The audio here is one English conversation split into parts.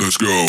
Let's go.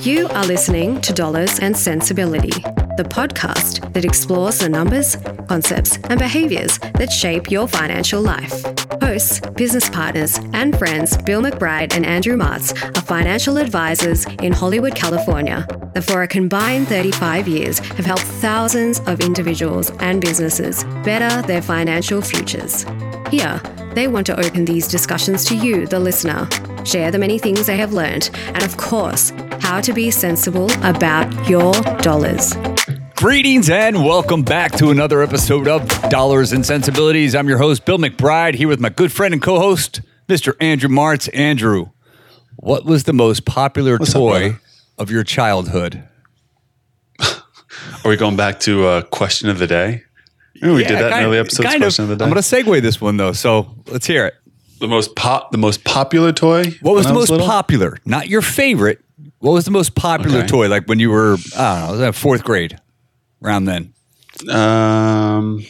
You are listening to Dollars and Sensibility, the podcast that explores the numbers, concepts, and behaviors that shape your financial life. Hosts, business partners, and friends Bill McBride and Andrew Martz are financial advisors in Hollywood, California that for a combined 35 years have helped thousands of individuals and businesses better their financial futures. Here, they want to open these discussions to you, the listener, share the many things they have learned, and of course, how to be sensible about your dollars. Greetings and welcome back to another episode of Dollars and Sensibilities. I'm your host, Bill McBride, here with my good friend and co host, Mr. Andrew Martz. Andrew, what was the most popular What's toy brother? of your childhood? Are we going back to uh, question of the day? Remember we did Yeah, that in early episodes. kind Question of, the day. I'm going to segue this one though, so let's hear it. the most pop, the most popular toy. What was the I most little? popular? Not your favorite. What was the most popular Okay. toy? Like when you were, I don't know, was fourth grade, around then. Um,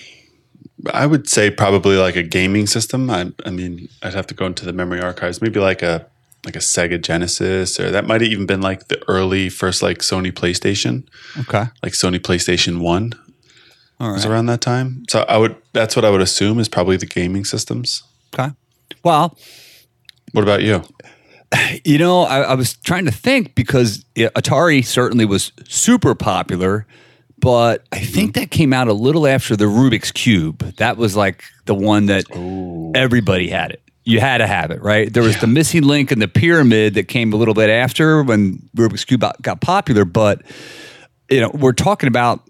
I would say probably like a gaming system. I, I mean, I'd have to go into the memory archives. Maybe like a like a Sega Genesis, or that might have even been like the early first like Sony PlayStation, Okay. like Sony PlayStation One All was around that time. So I would. That's what I would assume is probably the gaming systems. Okay. Well, What about you? You know, I, I was trying to think because yeah, Atari certainly was super popular, but I think that came out a little after the Rubik's Cube. That was like the one that everybody had it. You had to have it, right? There was the missing link in the pyramid that came a little bit after when Rubik's Cube got popular, but you know, we're talking about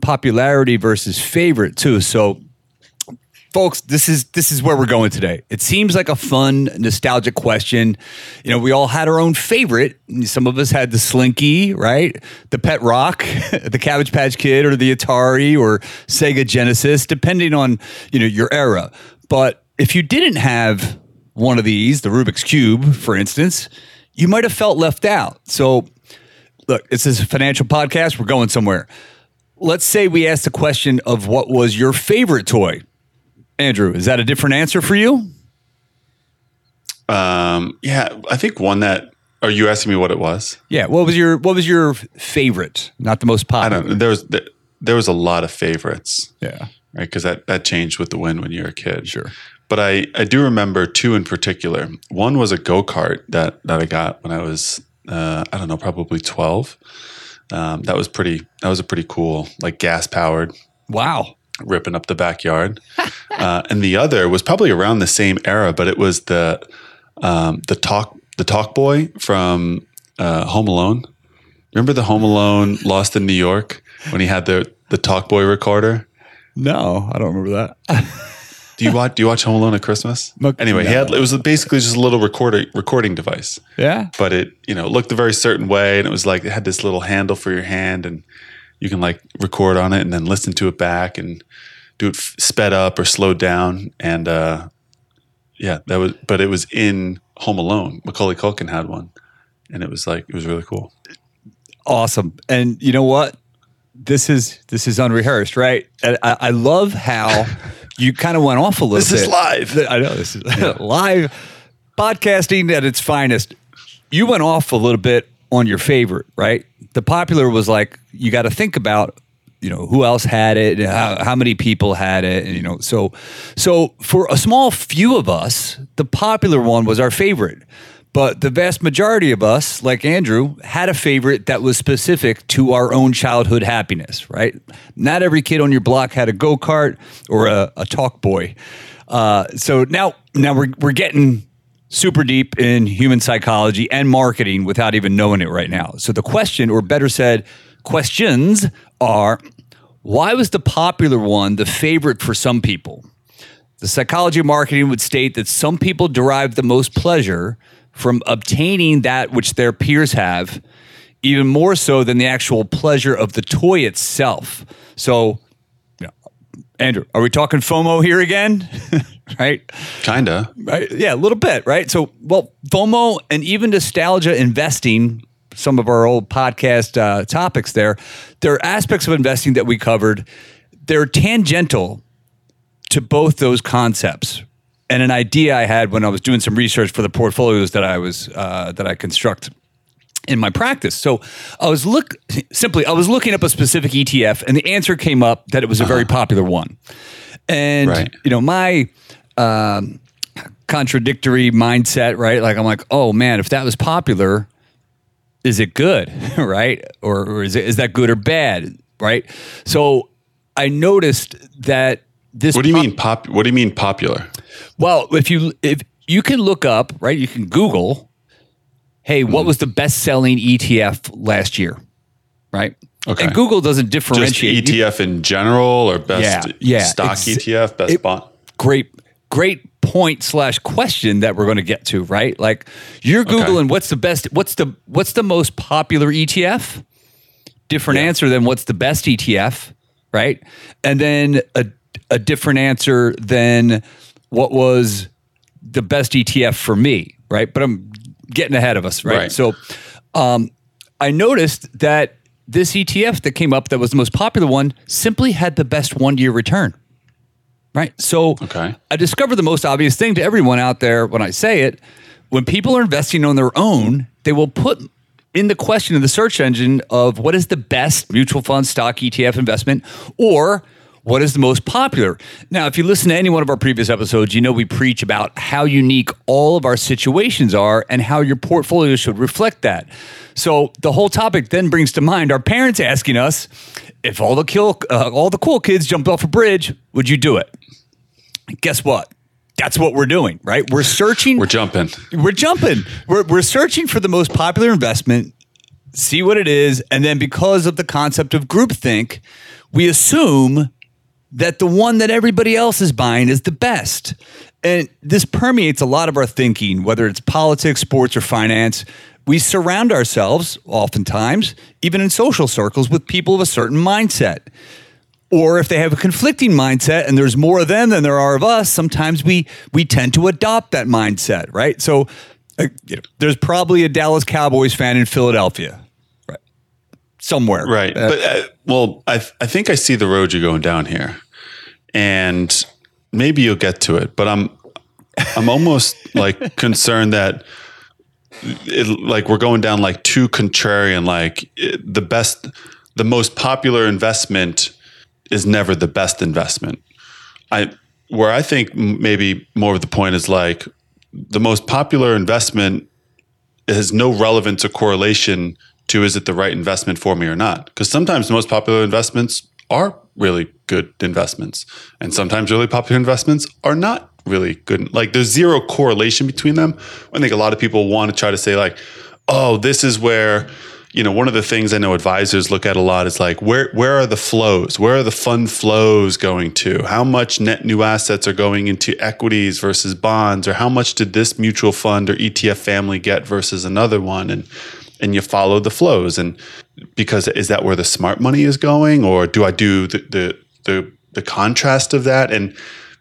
popularity versus favorite too. So folks this is this is where we're going today. It seems like a fun nostalgic question. You know we all had our own favorite. Some of us had the slinky right? The pet rock the cabbage patch kid or the atari or sega genesis depending on you know your era. But if you didn't have one of these the rubik's cube for instance you might have felt left out. So look this is a financial podcast. We're going somewhere let's say we asked the question of what was your favorite toy Andrew, is that a different answer for you? Um, yeah, I think one that. Are you asking me what it was? Yeah. What was your What was your favorite? Not the most I popular. don't. There was there, there was a lot of favorites, Yeah. right? Because that that changed with the wind when you were a kid. Sure. But I I do remember two in particular. One was a go kart that that I got when I was uh, I don't know probably twelve. Um, that was pretty. That was a pretty cool like gas powered Wow. ripping up the backyard. uh, and the other was probably around the same era, but it was the um, the talk the talk boy from uh, Home Alone. Remember the Home Alone Lost in New York when he had the the talk boy recorder? No, I don't remember that. Do you watch Do you watch Home Alone at Christmas? Look, anyway, he had it was basically just a little recorder recording device, yeah. but it you know looked a very certain way, and it was like it had this little handle for your hand, and you can like record on it and then listen to it back and do it f- sped up or slowed down, and uh, yeah, that was. But it was in Home Alone. Macaulay Culkin had one, and it was like it was really cool. Awesome. And you know what? This is this is unrehearsed, right? And I, I love how you kind of went off a little This bit. is live. I know this is live podcasting at its finest. You went off a little bit on your favorite, right? The popular was like you got to think about, you know, who else had it, how, how many people had it, and you know, so so for a small few of us, the popular one was our favorite. But the vast majority of us, like Andrew, had a favorite that was specific to our own childhood happiness, right? Not every kid on your block had a go kart or a, a talk boy. Uh, so now, now we're we're getting super deep in human psychology and marketing without even knowing it right now. So the question, or better said, questions are: Why was the popular one the favorite for some people? The psychology of marketing would state that some people derive the most pleasure from obtaining that which their peers have, even more so than the actual pleasure of the toy itself. So, Andrew, are we talking FOMO here again? right? Kinda. Right? Yeah, a little bit, right? So, well, FOMO and even nostalgia investing, some of our old podcast uh, topics there, there are aspects of investing that we covered. They're tangential to both those concepts, and an idea I had when I was doing some research for the portfolios that I was uh, that I construct in my practice. So I was look simply I was looking up a specific ETF, and the answer came up that it was a very popular one. And Right. you know my um, contradictory mindset, right? Like I'm like, oh man, if that was popular, is it good, right? Or, or is it is that good or bad, right? So I noticed that this. What do you pop- mean pop? What do you mean popular? well, if you if you can look up, right, you can Google, hey, what hmm. was the best selling ETF last year, right? Okay. And Google doesn't Just differentiate. You- ETF in general, or best Yeah, yeah, stock ETF, best it- bond? great, great point slash question that we're going to get to, right? Like you're googling what's the best, what's the what's the most popular ETF? Different Yeah. answer than what's the best ETF, right? And then a a different answer than what was the best ETF for me, right? But I'm getting ahead of us, right? Right. So um, I noticed that this ETF that came up that was the most popular one simply had the best one year return. Right. So Okay. I discovered the most obvious thing to everyone out there when I say it. When people are investing on their own, they will put in the question in the search engine of what is the best mutual fund stock ETF investment or what is the most popular. Now, if you listen to any one of our previous episodes, you know we preach about how unique all of our situations are and how your portfolio should reflect that. So the whole topic then brings to mind our parents asking us if all the kill, uh, all the cool kids jumped off a bridge, would you do it? Guess what? That's what we're doing, right? We're searching. We're jumping. We're jumping. We're, we're searching for the most popular investment, see what it is, and then because of the concept of groupthink, we assume that the one that everybody else is buying is the best. And this permeates a lot of our thinking, whether it's politics, sports, or finance. We surround ourselves, oftentimes, even in social circles, with people of a certain mindset or if they have a conflicting mindset and there's more of them than there are of us sometimes we we tend to adopt that mindset right so uh, you know, there's probably a dallas cowboys fan in philadelphia right somewhere Right. Uh, but uh, well, I I think I see the road you're going down here, and maybe you'll get to it. But I'm I'm almost like concerned that it, like we're going down like too contrarian. Like it, the best, the most popular investment is never the best investment. I where I think maybe more of the point is like the most popular investment has no relevance or correlation to is it the right investment for me or not? Because sometimes the most popular investments are really good investments, and sometimes really popular investments are not really good. Like there's zero correlation between them. I think a lot of people want to try to say like, oh, this is where you know one of the things I know advisors look at a lot is like where where are the flows? Where are the fund flows going to? How much net new assets are going into equities versus bonds, or how much did this mutual fund or ETF family get versus another one? And and you follow the flows. And because is that where the smart money is going or do i do the the the, the contrast of that? And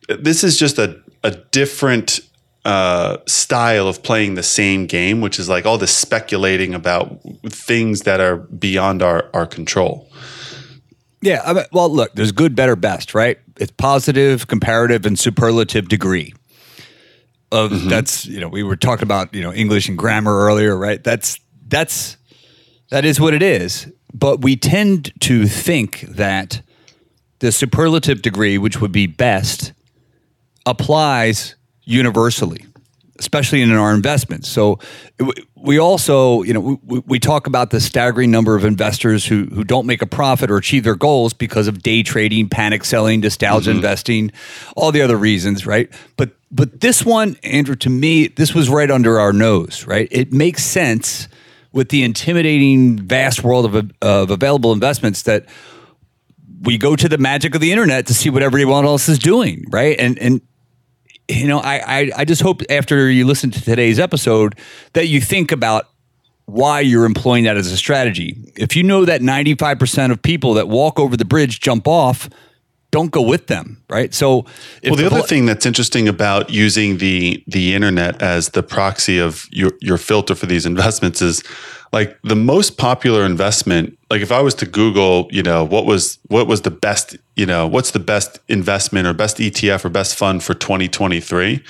this is just a, a different uh, style of playing the same game which is like all this speculating about things that are beyond our, our control. Yeah I mean, well look there's good better best right? It's positive comparative and superlative degree of that's you know we were talking about you know english and grammar earlier right? That's that's that is what it is. But we tend to think that the superlative degree which would be best applies universally especially in our investments. So we also you know we, we talk about the staggering number of investors who who don't make a profit or achieve their goals because of day trading panic selling nostalgia mm-hmm. investing all the other reasons right? But but this one andrew to me this was right under our nose right? It makes sense with the intimidating vast world of, of available investments that we go to the magic of the internet to see what everyone else is doing, right? And and you know, I I, I just hope after you listen to today's episode that you think about why you're employing that as a strategy. If you know that 95% of people that walk over the bridge jump off, don't go with them, right? So, well, the, the other thing that's interesting about using the the internet as the proxy of your your filter for these investments is like the most popular investment. Like if I was to Google, you know, what was what was the best, you know, what's the best investment or best ETF or best fund for 2023?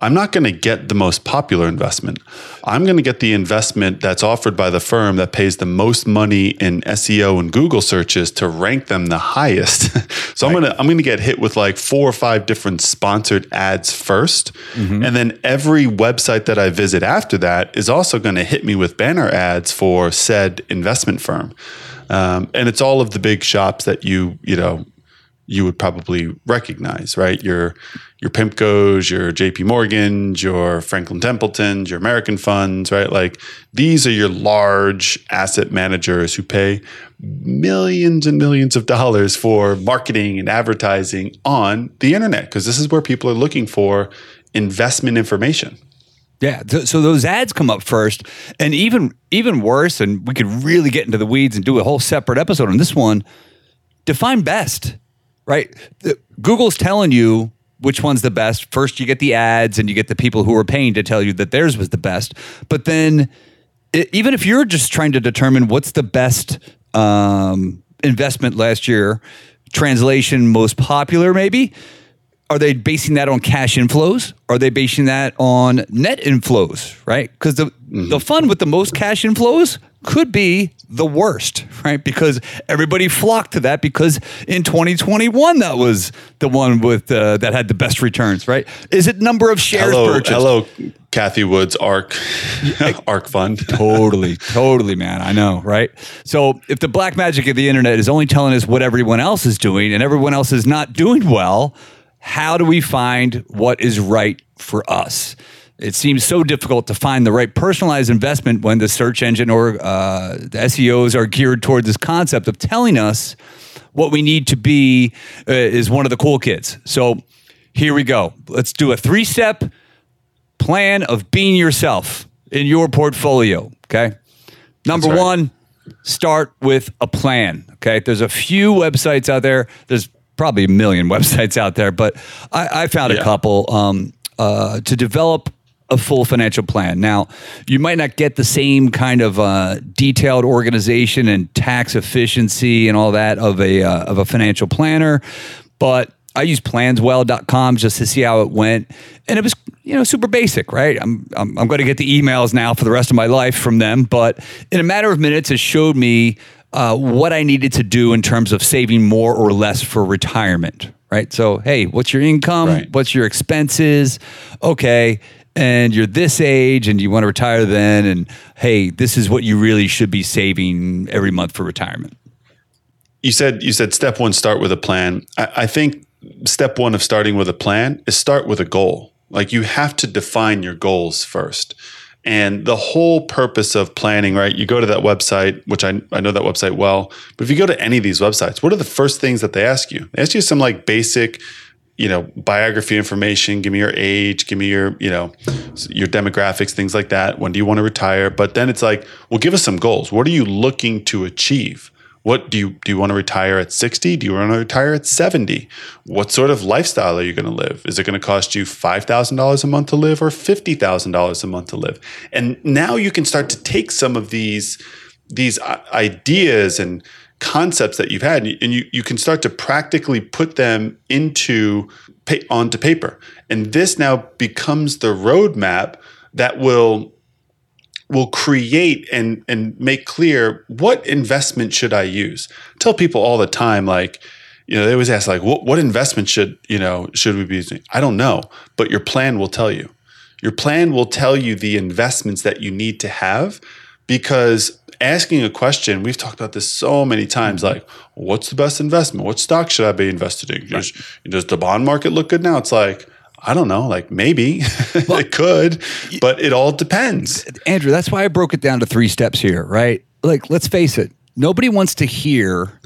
I'm not going to get the most popular investment. I'm going to get the investment that's offered by the firm that pays the most money in SEO and Google searches to rank them the highest. so right. I'm going to I'm going to get hit with like four or five different sponsored ads 1st mm-hmm. and then every website that I visit after that is also going to hit me with banner ads for said investment firm. Um, and it's all of the big shops that you you know you would probably recognize, right? Your your Pimco's, your JP Morgan's, your Franklin Templeton's, your American funds, right? Like these are your large asset managers who pay millions and millions of dollars for marketing and advertising on the internet because this is where people are looking for investment information. Yeah, so those ads come up first, and even even worse, and we could really get into the weeds and do a whole separate episode on this one. Define best right? Google's telling you which one's the best. First, you get the ads and you get the people who are paying to tell you that theirs was the best. But then, it, even if you're just trying to determine what's the best um, investment last year, translation most popular, maybe, are they basing that on cash inflows? Are they basing that on net inflows, right? Because the, mm-hmm. the fund with the most cash inflows could be the worst, right? Because everybody flocked to that because in 2021 that was the one with uh, that had the best returns, right? Is it number of shares hello, purchased? Hello, Cathie Wood's ARK ARK fund. totally, totally, man. I know, right? So if the black magic of the internet is only telling us what everyone else is doing and everyone else is not doing well, how do we find what is right for us? It seems so difficult to find the right personalized investment when the search engine or uh, the SEOs are geared toward this concept of telling us what we need to be uh, is one of the cool kids. So here we go. Let's do a three step plan of being yourself in your portfolio. Okay. Number right. one, start with a plan. Okay. There's a few websites out there. There's probably a million websites out there, but I, I found yeah. a couple um, uh, to develop a full financial plan. Now, you might not get the same kind of uh, detailed organization and tax efficiency and all that of a uh, of a financial planner, but I use planswell.com just to see how it went, and it was you know super basic, right? I'm I'm, I'm going to get the emails now for the rest of my life from them, but in a matter of minutes, it showed me uh, what I needed to do in terms of saving more or less for retirement, right? So, hey, what's your income? Right. What's your expenses? Okay and you're this age and you want to retire then and hey this is what you really should be saving every month for retirement you said you said step one start with a plan I, I, think step one of starting with a plan is start with a goal like you have to define your goals first and the whole purpose of planning right? You go to that website which I, I know that website well but if you go to any of these websites what are the first things that they ask you? They ask you some like basic you know biography information. Give me your age. Give me your you know your demographics things like that. When do you want to retire? But then it's like well give us some goals. What are you looking to achieve what do you do you want to retire at 60 do you want to retire at 70 what sort of lifestyle are you going to live? Is it going to cost you $5000 a month to live or $50000 a month to live? And now you can start to take some of these these uh, ideas and concepts that you've had and you, you can start to practically put them into onto paper. And this now becomes the roadmap that will will create and and make clear what investment should I use. I tell people all the time, like, you know, they always ask, like, what, what investment should, you know, should we be using? I don't know, but your plan will tell you. Your plan will tell you the investments that you need to have because asking a question, we've talked about this so many times mm-hmm. like, what's the best investment? What stock should I be invested in? Does, does the bond market look good now? It's like, I don't know, like maybe well, it could, but it all depends. Andrew, that's why I broke it down to three steps here, right? Like, let's face it, nobody wants to hear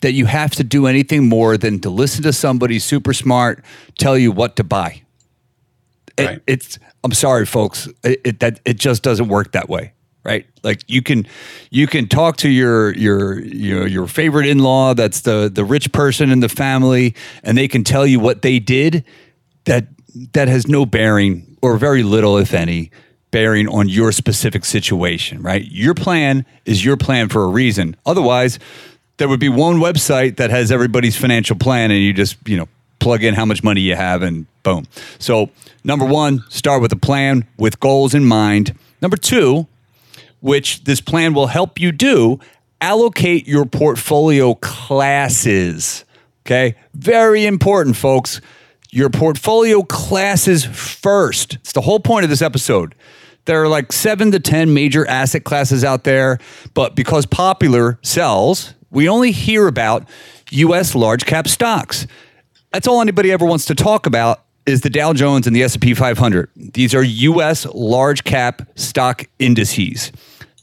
that you have to do anything more than to listen to somebody super smart tell you what to buy. It, right. It's I'm sorry, folks. It, it, that it just doesn't work that way right? Like you can you can talk to your your your your favorite in-law that's the the rich person in the family and they can tell you what they did that that has no bearing or very little if any bearing on your specific situation, right? Your plan is your plan for a reason. Otherwise, there would be one website that has everybody's financial plan and you just, you know, plug in how much money you have and boom. So, number 1, start with a plan with goals in mind. Number 2, which this plan will help you do, allocate your portfolio classes. Okay? Very important, folks. Your portfolio classes first. It's the whole point of this episode. There are like seven to 10 major asset classes out there, but because popular sells, we only hear about US large cap stocks. That's all anybody ever wants to talk about is the Dow Jones and the S&P 500. These are US large cap stock indices.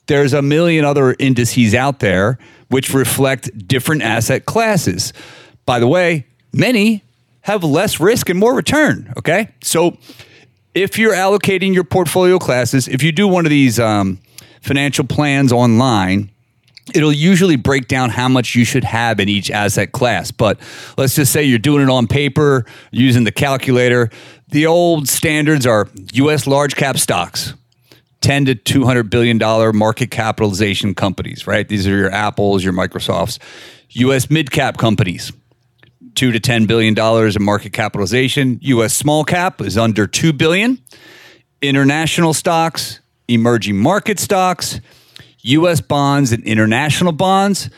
There's a million other indices out there which reflect different asset classes. By the way, many have less risk and more return, okay? So if you're allocating your portfolio classes, if you do one of these um, financial plans online, it'll usually break down how much you should have in each asset class. But let's just say you're doing it on paper using the calculator. The old standards are US large cap stocks. 10 to 200 billion dollar market capitalization companies, right? These are your Apples, your Microsofts. US mid cap companies, two to ten billion dollars in market capitalization. U.S. small cap is under two billion. International stocks, emerging market stocks, U.S. bonds and international bonds.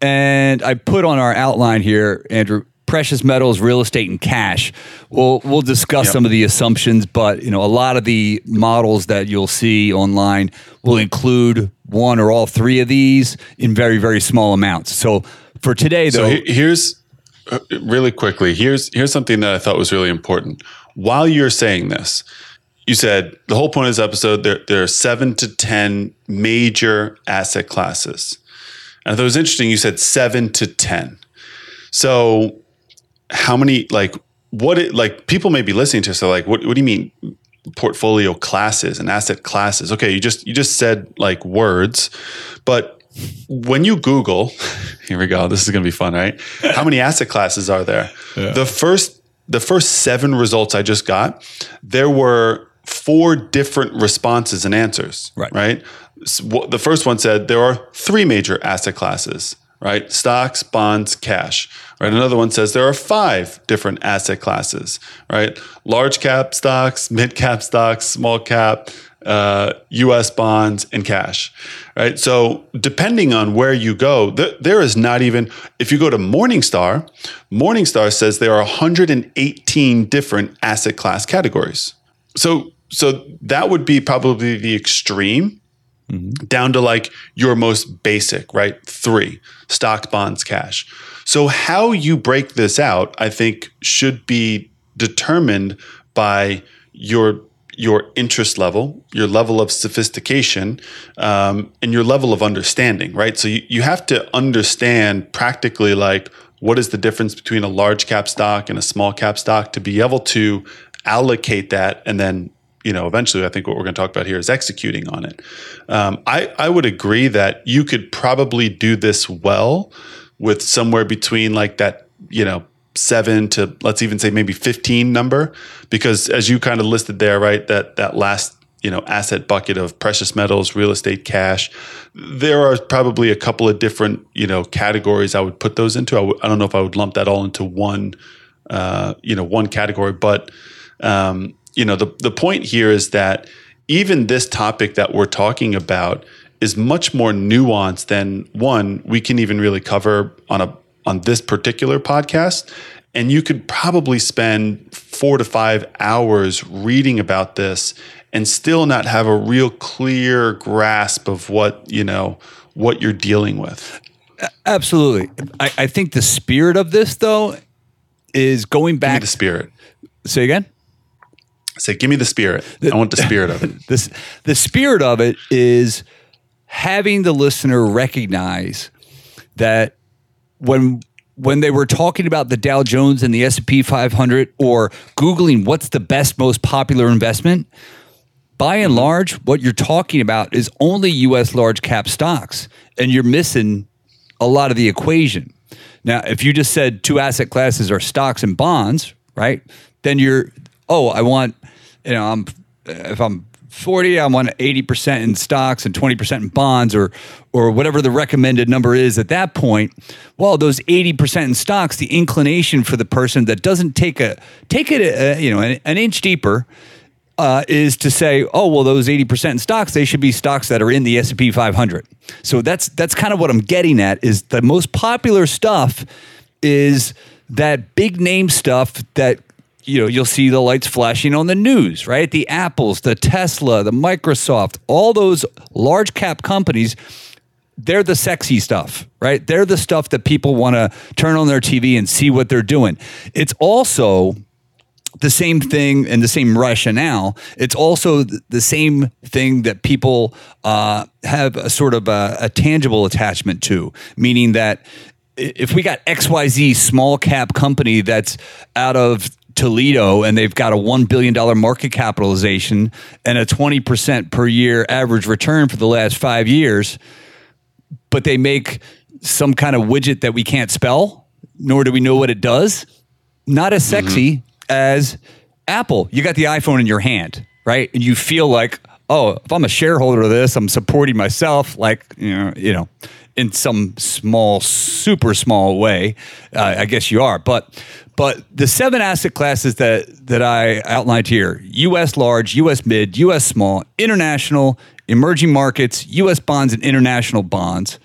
And I put on our outline here, Andrew, precious metals, real estate, and cash. We'll we'll discuss yep. some of the assumptions, but you know a lot of the models that you'll see online will include one or all three of these in very very small amounts. So for today, though, so here's Uh, really quickly, here's here's something that I thought was really important. While you're saying this, you said the whole point of this episode there, there are seven to ten major asset classes. And I thought was interesting. You said seven to ten. So, how many like what it like people may be listening to so like what what do you mean portfolio classes and asset classes? Okay, you just you just said like words, but when you Google, here we go. This is going to be fun, right? How many asset classes are there? Yeah. The first the first seven results I just got, there were four different responses and answers. Right. Right. So the first one said there are three major asset classes. Right. Stocks, bonds, cash. Right. Another one says there are five different asset classes. Right. Large cap stocks, mid cap stocks, small cap, uh, U.S. bonds, and cash. Right. So depending on where you go, th- there is not even. If you go to Morningstar, Morningstar says there are 118 different asset class categories. So so that would be probably the extreme. Mm-hmm. Down to like your most basic, right? Three stock, bonds, cash. So, how you break this out, I think, should be determined by your your interest level, your level of sophistication, um, and your level of understanding, right? So you, you have to understand practically like what is the difference between a large cap stock and a small cap stock to be able to allocate that and then you know eventually i think what we're going to talk about here is executing on it um, I, I would agree that you could probably do this well with somewhere between like that you know seven to let's even say maybe 15 number because as you kind of listed there right that that last you know asset bucket of precious metals real estate cash there are probably a couple of different you know categories i would put those into. I w- I don't know if i would lump that all into one uh, you know one category but um, you know the, the point here is that even this topic that we're talking about is much more nuanced than one we can even really cover on a on this particular podcast. And you could probably spend four to five hours reading about this and still not have a real clear grasp of what, you know, what you're dealing with. Absolutely. I, I think the spirit of this though is going back the spirit. Say again? Say, give me the spirit. The, I want the spirit of it. This the spirit of it is having the listener recognize that when when they were talking about the Dow Jones and the S&P 500 or googling what's the best most popular investment by and mm-hmm. large, what you're talking about is only US large cap stocks, and you're missing a lot of the equation. Now, if you just said two asset classes are stocks and bonds, right? Then you're, oh, I want, you know, I'm, if I'm 40, I want 80% in stocks and 20% in bonds or or whatever the recommended number is at that point. Well, those 80% in stocks, the inclination for the person that doesn't take a take it a, you know an, an inch deeper uh, is to say, oh well, those eighty percent in stocks they should be stocks that are in the S and P 500. So that's that's kind of what I'm getting at. Is the most popular stuff is that big name stuff that you know you'll see the lights flashing on the news, right? The Apples, the Tesla, the Microsoft, all those large cap companies. They're the sexy stuff, right? They're the stuff that people want to turn on their TV and see what they're doing. It's also the same thing and the same rationale. It's also the same thing that people uh, have a sort of a, a tangible attachment to, meaning that if we got XYZ small cap company that's out of Toledo and they've got a $1 billion market capitalization and a 20% per year average return for the last five years, but they make some kind of widget that we can't spell, nor do we know what it does, not as sexy. Mm-hmm as Apple. You got the iPhone in your hand, right? And you feel like, oh, if I'm a shareholder of this, I'm supporting myself, like you know, you know, in some small, super small way. Uh, I guess you are, but but the seven asset classes that that I outlined here: U.S. large, U.S. mid, U.S. small, international, emerging markets, U.S. bonds, and international bonds.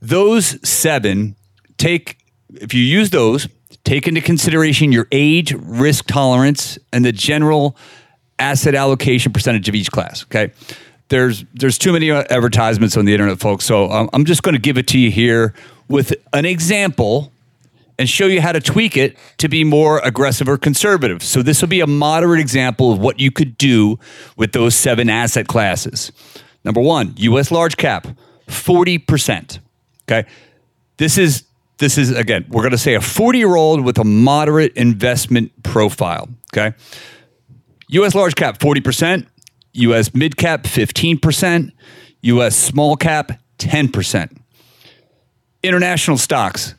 Those seven take if you use those Take into consideration your age, risk tolerance, and the general asset allocation percentage of each class. Okay. There's there's too many advertisements on the internet, folks. So um, I'm just going to give it to you here with an example and show you how to tweak it to be more aggressive or conservative. So this will be a moderate example of what you could do with those seven asset classes. Number one, U.S. large cap, forty percent. Okay, this is this is again, we're going to say a 40 year old with a moderate investment profile. Okay. US large cap 40%, US mid cap 15%, US small cap 10%, international stocks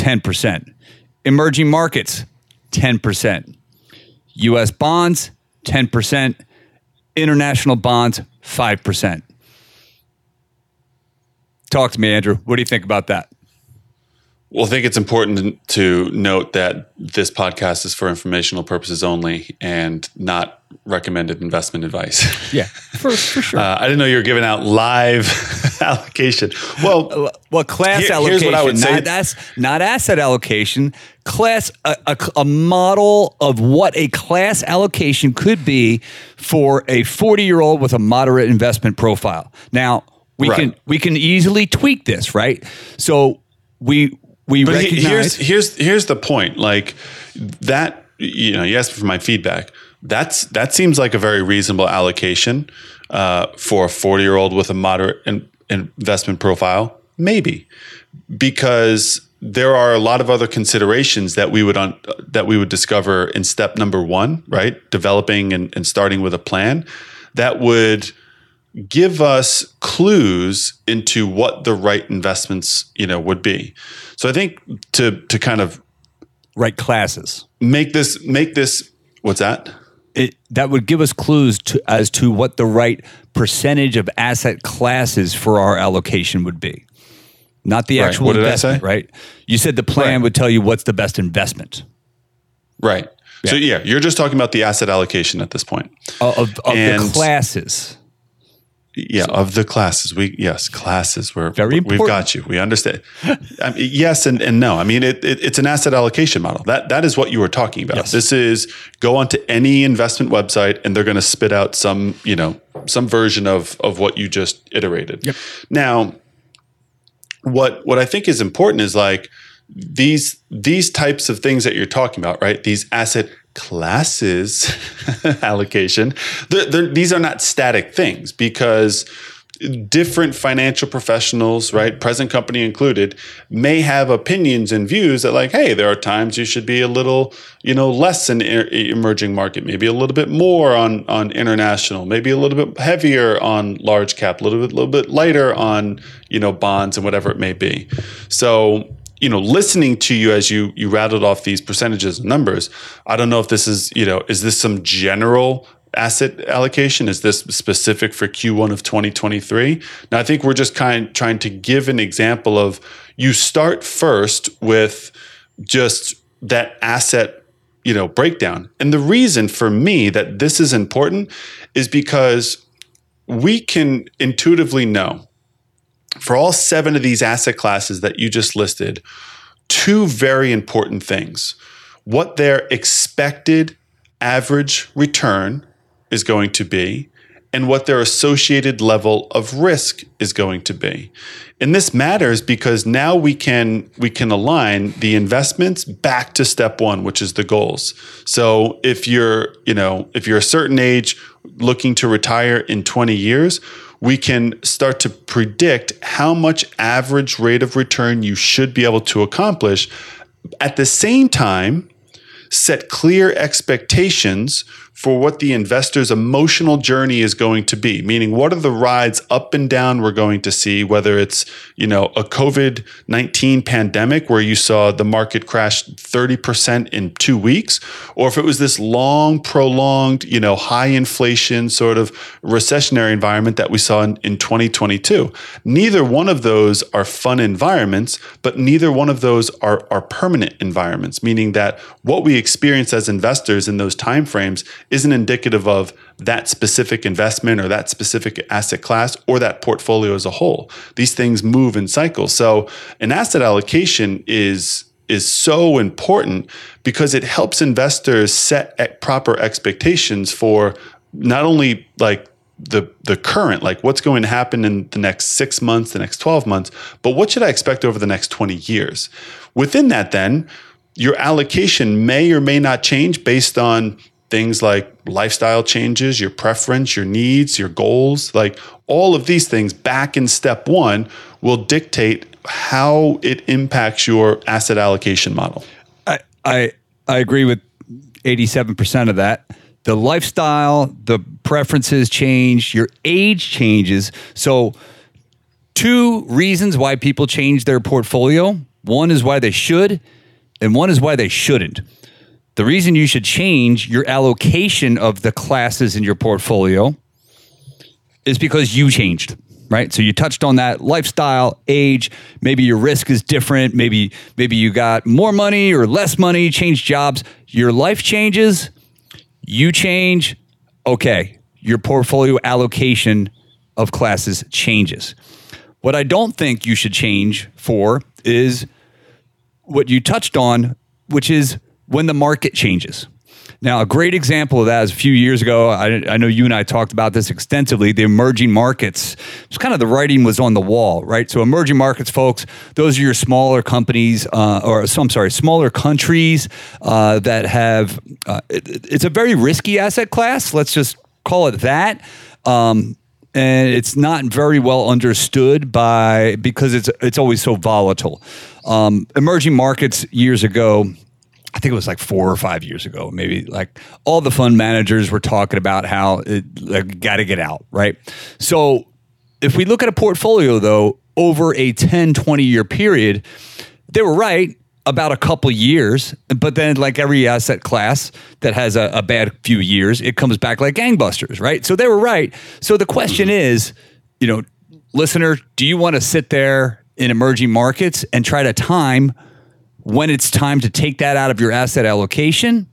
10%, emerging markets 10%, US bonds 10%, international bonds 5%. Talk to me, Andrew. What do you think about that? Well, I think it's important to note that this podcast is for informational purposes only and not recommended investment advice. Yeah, for, for sure. Uh, I didn't know you were giving out live allocation. Well, uh, well, class here, allocation. Here's what I would say. Not, as, not asset allocation. Class, a, a, a model of what a class allocation could be for a 40 year old with a moderate investment profile. Now, we right. can we can easily tweak this, right? So we we but recognize. Here's here's here's the point. Like that, you know, you asked for my feedback. That's that seems like a very reasonable allocation uh, for a 40 year old with a moderate in, investment profile. Maybe because there are a lot of other considerations that we would un, that we would discover in step number one, right? Developing and, and starting with a plan that would give us clues into what the right investments you know would be so i think to to kind of right classes make this make this what's that it, that would give us clues to, as to what the right percentage of asset classes for our allocation would be. Not the right. actual what investment right? You said the plan right. would tell you what's the best investment. Right. Yeah. so yeah. you're just talking about the asset allocation at this point. Of, of the classes yeah, so, of the classes. We yes, classes. We're very important. We've got you. We understand. I mean, yes and, and no. I mean, it, it, it's an asset allocation model. That that is what you were talking about. Yes. This is go onto any investment website and they're going to spit out some you know some version of of what you just iterated. Yep. Now, what what I think is important is like these these types of things that you're talking about, right? These asset classes allocation. They're, they're, these are not static things because different financial professionals, right, present company included, may have opinions and views that, like, hey, there are times you should be a little, you know, less in emerging market, maybe a little bit more on on international, maybe a little bit heavier on large cap, a little bit, little bit lighter on, you know, bonds and whatever it may be. So you know, listening to you as you you rattled off these percentages and numbers, I don't know if this is, you know, is this some general asset allocation? Is this specific for Q1 of 2023? Now, I think we're just kind of trying to give an example of you start first with just that asset, you know, breakdown. And the reason for me that this is important is because we can intuitively know for all seven of these asset classes that you just listed, two very important things. What their expected average return is going to be and what their associated level of risk is going to be. And this matters because now we can we can align the investments back to step 1 which is the goals. So if you're, you know, if you're a certain age looking to retire in 20 years, we can start to predict how much average rate of return you should be able to accomplish. At the same time, set clear expectations for what the investor's emotional journey is going to be meaning what are the rides up and down we're going to see whether it's you know a covid-19 pandemic where you saw the market crash 30% in 2 weeks or if it was this long prolonged you know high inflation sort of recessionary environment that we saw in, in 2022 neither one of those are fun environments but neither one of those are are permanent environments meaning that what we experience as investors in those timeframes isn't indicative of that specific investment or that specific asset class or that portfolio as a whole. These things move in cycles. So an asset allocation is is so important because it helps investors set proper expectations for not only like the the current like what's going to happen in the next 6 months the next 12 months but what should i expect over the next 20 years within that then your allocation may or may not change based on things like lifestyle changes, your preference, your needs, your goals, like all of these things back in step one will dictate how it impacts your asset allocation model. I, I, I agree with 87% of that. The lifestyle, the preferences change, your age changes. So, two reasons why people change their portfolio one is why they should, and one is why they shouldn't. The reason you should change your allocation of the classes in your portfolio is because you changed, right? So you touched on that lifestyle, age, maybe your risk is different, maybe maybe you got more money or less money, change jobs, your life changes, you change, okay, your portfolio allocation of classes changes. What I don't think you should change for is what you touched on, which is when the market changes. Now, a great example of that is a few years ago. I, I, know you and I talked about this extensively. The emerging markets, it's kind of the writing was on the wall, right? So, emerging markets, folks, those are your smaller companies, uh, or so, I'm sorry, smaller countries uh, that have. Uh, it, it's a very risky asset class. Let's just call it that. Um, and it's not very well understood by because it's it's always so volatile. Um, emerging markets years ago I think it was like four or five years ago, maybe like all the fund managers were talking about how it like, got to get out, right? So if we look at a portfolio though, over a 10, 20 year period, they were right about a couple years, but then like every asset class that has a, a, bad few years, it comes back like gangbusters, right? So they were right. So the question mm-hmm. is, you know, listener, do you want to sit there in emerging markets and try to time – when it's time to take that out of your asset allocation,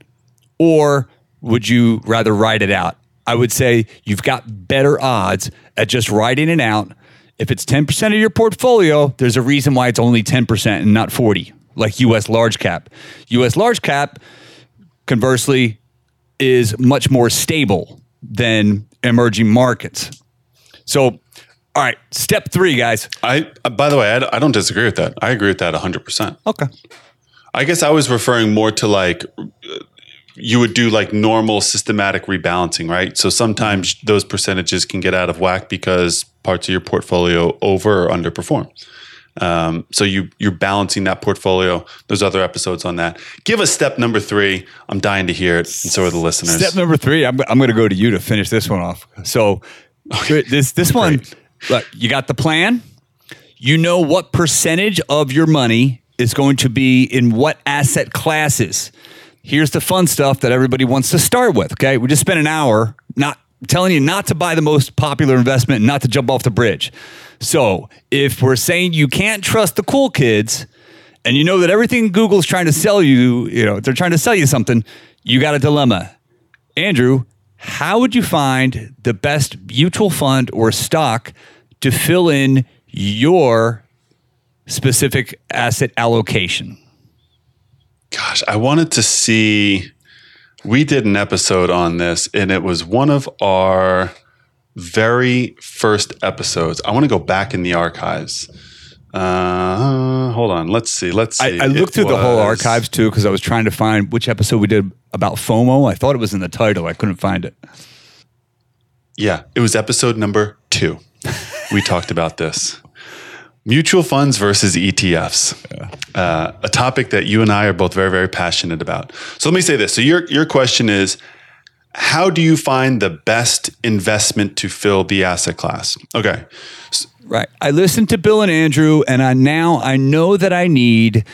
or would you rather ride it out? I would say you've got better odds at just riding it out. If it's 10% of your portfolio, there's a reason why it's only 10% and not 40, like US large cap. US large cap, conversely, is much more stable than emerging markets. So all right, step three, guys. I, uh, by the way, I, I don't disagree with that. I agree with that 100%. Okay. I guess I was referring more to like you would do like normal systematic rebalancing, right? So sometimes those percentages can get out of whack because parts of your portfolio over or underperform. Um, so you you're balancing that portfolio. There's other episodes on that. Give us step number three. I'm dying to hear it, and so are the listeners. Step number three. I'm, I'm going to go to you to finish this one off. So this this one, look, you got the plan. You know what percentage of your money is going to be in what asset classes. Here's the fun stuff that everybody wants to start with. Okay, we just spent an hour not telling you not to buy the most popular investment, not to jump off the bridge. So if we're saying you can't trust the cool kids, and you know that everything Google's trying to sell you, you know, they're trying to sell you something, you got a dilemma. Andrew, how would you find the best mutual fund or stock to fill in your specific asset allocation? Gosh, I wanted to see. We did an episode on this, and it was one of our very first episodes. I want to go back in the archives. Uh, hold on. Let's see. Let's see. I, I looked It through the whole archives too because I was trying to find which episode we did about FOMO. I thought it was in the title. I couldn't find it. Yeah, it was episode number two. we talked about this mutual funds versus ETFs, uh, a topic that you and I are both very, very passionate about. So let me say this. So your your question is, how do you find the best investment to fill the asset class? Okay, Right. I listened to Bill and Andrew, and I now I know that I need.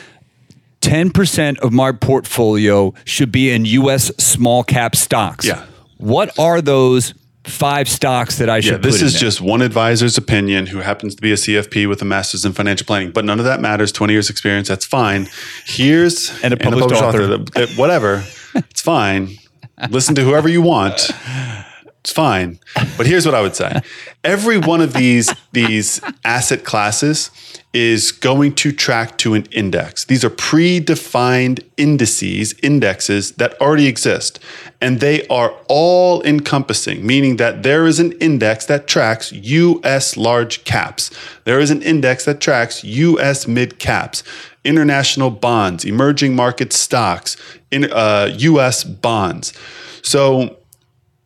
10% of my portfolio should be in US small cap stocks. Yeah. What are those five stocks that I should Yeah, this put in is there? just one advisor's opinion who happens to be a CFP with a master's in financial planning, but none of that matters. 20 years experience, that's fine. Here's And a published author. that- that- whatever, it's fine. Listen to whoever you want. It's fine. But here's what I would say. Every one of these these asset classes is going to track to an index. These are predefined indices, indexes that already exist. And they are all encompassing, meaning that there is an index that tracks US large caps. There is an index that tracks US mid caps, international bonds, emerging market stocks, in, uh, US bonds. So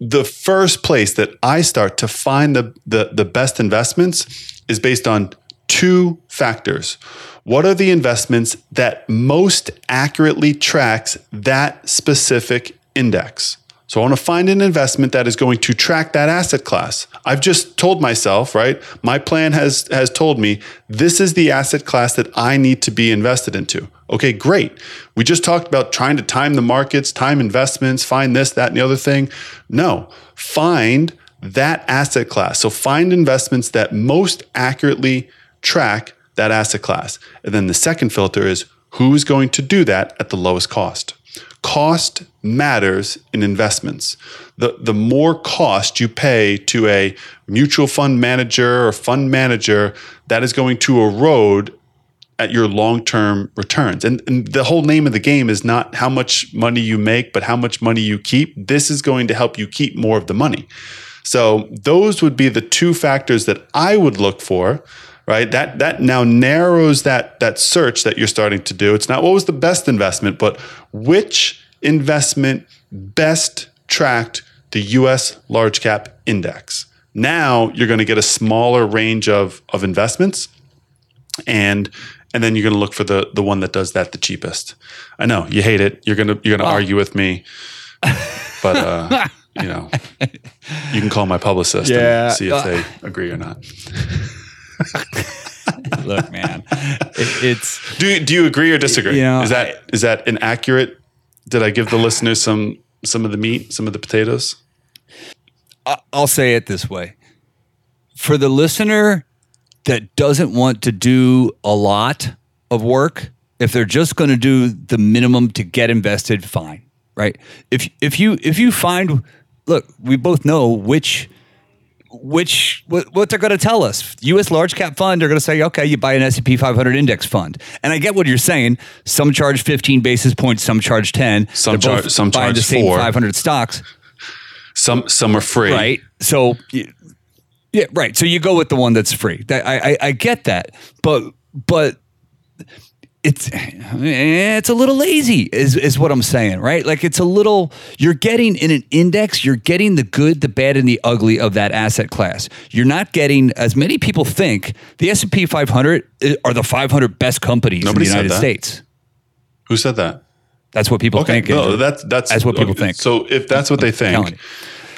the first place that I start to find the, the, the best investments is based on two factors. What are the investments that most accurately tracks that specific index? So I want to find an investment that is going to track that asset class. I've just told myself, right? My plan has has told me this is the asset class that I need to be invested into. Okay, great. We just talked about trying to time the markets, time investments, find this, that, and the other thing. No, find that asset class. So find investments that most accurately track that asset class. And then the second filter is who's going to do that at the lowest cost. Cost matters in investments. The, the more cost you pay to a mutual fund manager or fund manager, that is going to erode at your long term returns. And, and the whole name of the game is not how much money you make, but how much money you keep. This is going to help you keep more of the money. So those would be the two factors that I would look for. Right. That that now narrows that that search that you're starting to do. It's not what was the best investment, but which investment best tracked the US large cap index. Now you're going to get a smaller range of, of investments and and then you're going to look for the the one that does that the cheapest. I know you hate it. You're going to you're going to argue with me, but uh, you know you can call my publicist Yeah. and see if they agree or not. Look, man, it, it's Do you, do you agree or disagree? You know, is that is that inaccurate? Did I give the listeners some some of the meat, some of the potatoes? I'll say it this way. For the listener that doesn't want to do a lot of work, if they're just going to do the minimum to get invested, fine, right? If if you if you find look, we both know which which what, what they're going to tell us. U.S. large cap fund, they're going to say, okay, you buy an S&P 500 index fund, and I get what you're saying. Some charge 15 basis points, some charge 10. Some They're char- some buying the charge same four. 500 stocks. Some some are free. Right. So, yeah, right. So you go with the one that's free. That, I, I, I get that, but but it's it's a little lazy is is what I'm saying, right? Like it's a little you're getting in an index, you're getting the good, the bad and the ugly of that asset class. You're not getting as many people think the S&P 500 are the 500 best companies Nobody in the United. States. Who said that? That's what people Okay, think. no, that's that's That's what people okay, think. So if that's what they think,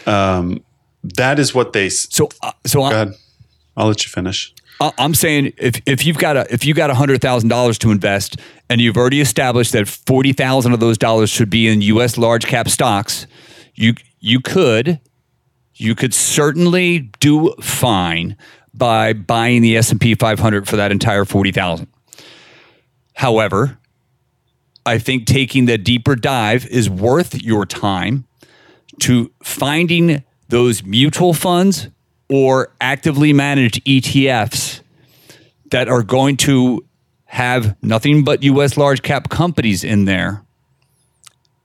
um, that is what they. So uh, so Go I, ahead. I'll let you finish. I'm saying if, if you've got a if you got hundred thousand dollars to invest and you've already established that forty thousand of those dollars should be in U.S. large cap stocks, you you could you could certainly do fine by buying the S and P 500 for that entire forty thousand. However, I think taking the deeper dive is worth your time to finding those mutual funds or actively managed ETFs that are going to have nothing but US large cap companies in there.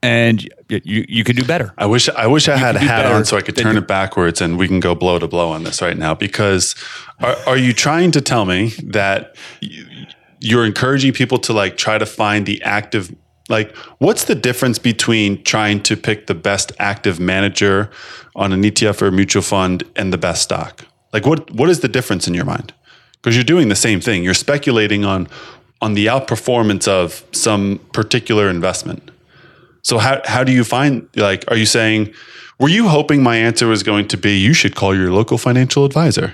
And you, you could do better. I wish I wish I had a hat on so I could turn it backwards and we can go blow to blow on this right now. Because are, are you trying to tell me that you, you're encouraging people to like try to find the active like what's the difference between trying to pick the best active manager on an ETF or a mutual fund and the best stock? Like what what is the difference in your mind? Because you're doing the same thing. You're speculating on on the outperformance of some particular investment. So how how do you find like are you saying were you hoping my answer was going to be you should call your local financial advisor?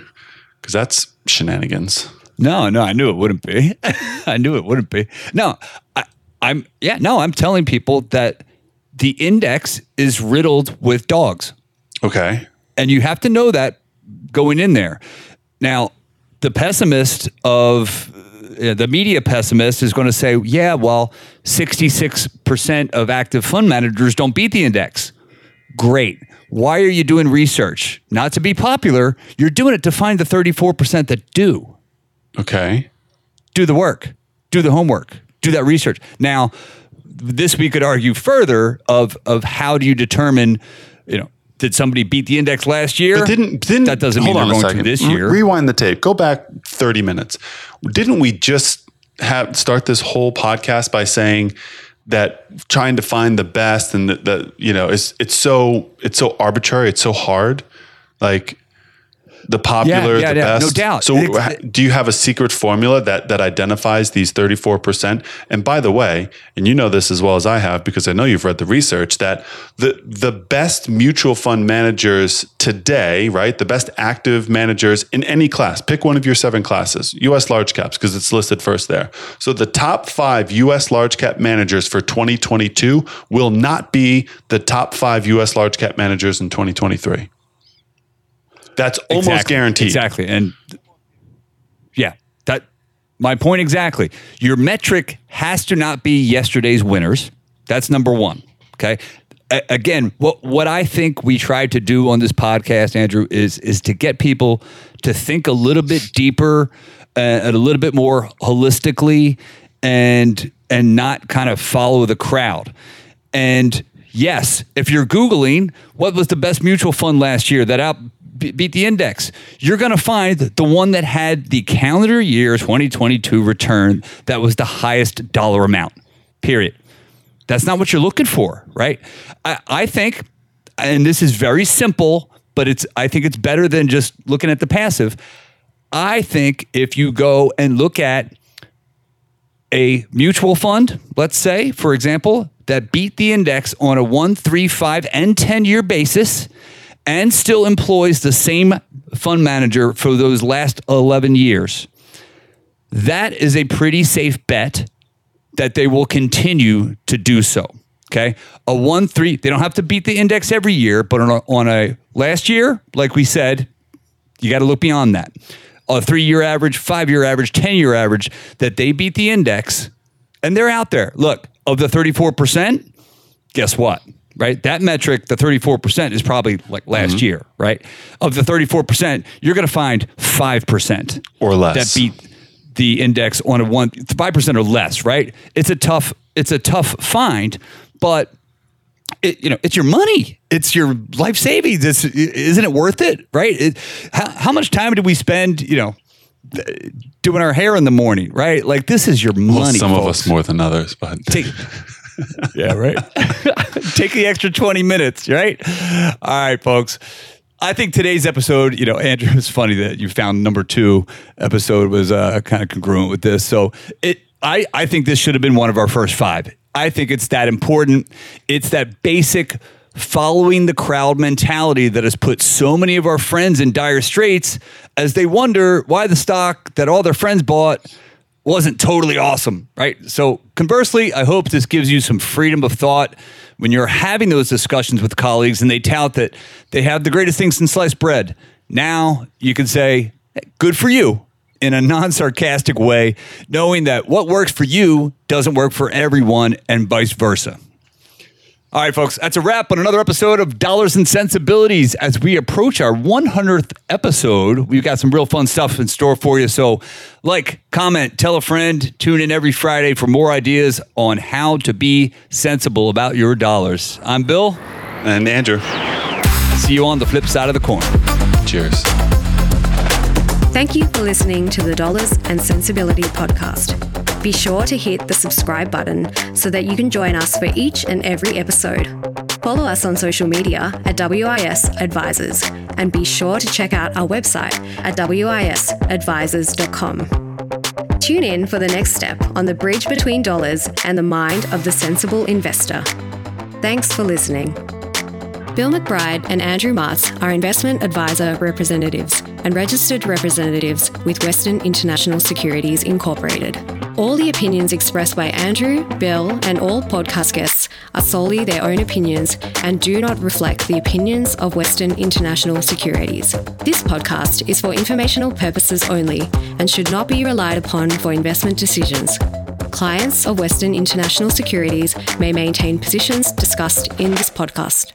Cuz that's shenanigans. No, no, I knew it wouldn't be. I knew it wouldn't be. No, I, I'm, yeah, no, I'm telling people that the index is riddled with dogs. Okay. And you have to know that going in there. Now, the pessimist of uh, the media pessimist is going to say, yeah, well, 66% of active fund managers don't beat the index. Great. Why are you doing research? Not to be popular. You're doing it to find the 34% that do. Okay. Do the work, do the homework, do that research. Now, this we could argue further of of how do you determine, you know, did somebody beat the index last year? But didn't didn't that doesn't mean hold they're on a going to this mm-hmm. year? Rewind the tape. Go back 30 minutes. Didn't we just have start this whole podcast by saying that trying to find the best and that the, you know it's it's so it's so arbitrary, it's so hard. Like the popular, yeah, the yeah, no best. doubt. So, It's- do you have a secret formula that that identifies these thirty four percent? And by the way, and you know this as well as I have because I know you've read the research that the the best mutual fund managers today, right? The best active managers in any class. Pick one of your seven classes, U.S. large caps, because it's listed first there. So the top five U.S. large cap managers for 2022 will not be the top five U.S. large cap managers in 2023. That's almost Exactly, guaranteed. Exactly. And yeah, that my point exactly. Your metric has to not be yesterday's winners. That's number one. Okay. A- again, what what I think we tried to do on this podcast, Andrew, is is to get people to think a little bit deeper uh, and a little bit more holistically, and and not kind of follow the crowd. And yes, if you're googling what was the best mutual fund last year that out beat the index, you're going to find the one that had the calendar year 2022 return that was the highest dollar amount. Period. That's not what you're looking for, right? I, I think, and this is very simple, but it's I think it's better than just looking at the passive. I think if you go and look at a mutual fund, let's say, for example, that beat the index on a one, three, five, and 10 year basis and still employs the same fund manager for those last 11 years, that is a pretty safe bet that they will continue to do so. Okay. A one, three, they don't have to beat the index every year, but on a, on a last year, like we said, you got to look beyond that. A three year average, five year average, 10 year average, that they beat the index and they're out there. Look, of the 34%, guess what? Right? That metric, the 34%, is probably like last mm-hmm. year, right? Of the 34%, you're going to find 5% Or less. that beat the index on a one, 5% or less, right? It's a tough, it's a tough find, but it, you know, it's your money. It's your life savings. It's, isn't it worth it? Right. It, how, how much time did we spend, you know, doing our hair in the morning, right? Like this is your money. Well, some of us more than others, but Take, yeah, right. Take the extra 20 minutes, right? All right, folks. I think today's episode, you know, Andrew, it's funny that you found number two episode was uh, kind of congruent with this. So it, I, I think this should have been one of our first five. I think it's that important. It's that basic following the crowd mentality that has put so many of our friends in dire straits as they wonder why the stock that all their friends bought wasn't totally awesome, right? So, conversely, I hope this gives you some freedom of thought when you're having those discussions with colleagues and they tout that they have the greatest thing since sliced bread. Now you can say, good for you in a non sarcastic way, knowing that what works for you doesn't work for everyone and vice versa. All right, folks, that's a wrap on another episode of Dollars and Sensibilities. As we approach our 100th episode, we've got some real fun stuff in store for you. So, like, comment, tell a friend, tune in every Friday for more ideas on how to be sensible about your dollars. I'm Bill. and Andrew, See you on the flip side of the coin. cheers. Thank you for listening to the Dollars and Sensibility podcast. Be sure to hit the subscribe button so that you can join us for each and every episode. Follow us on social media at WIS Advisors and be sure to check out our website at wisadvisors.com. Tune in for the next step on the bridge between dollars and the mind of the sensible investor. Thanks for listening. Bill McBride and Andrew Martz are investment advisor representatives and registered representatives with Western International Securities Incorporated. All the opinions expressed by Andrew, Bill, and all podcast guests are solely their own opinions and do not reflect the opinions of Western International Securities. This podcast is for informational purposes only and should not be relied upon for investment decisions. Clients of Western International Securities may maintain positions discussed in this podcast.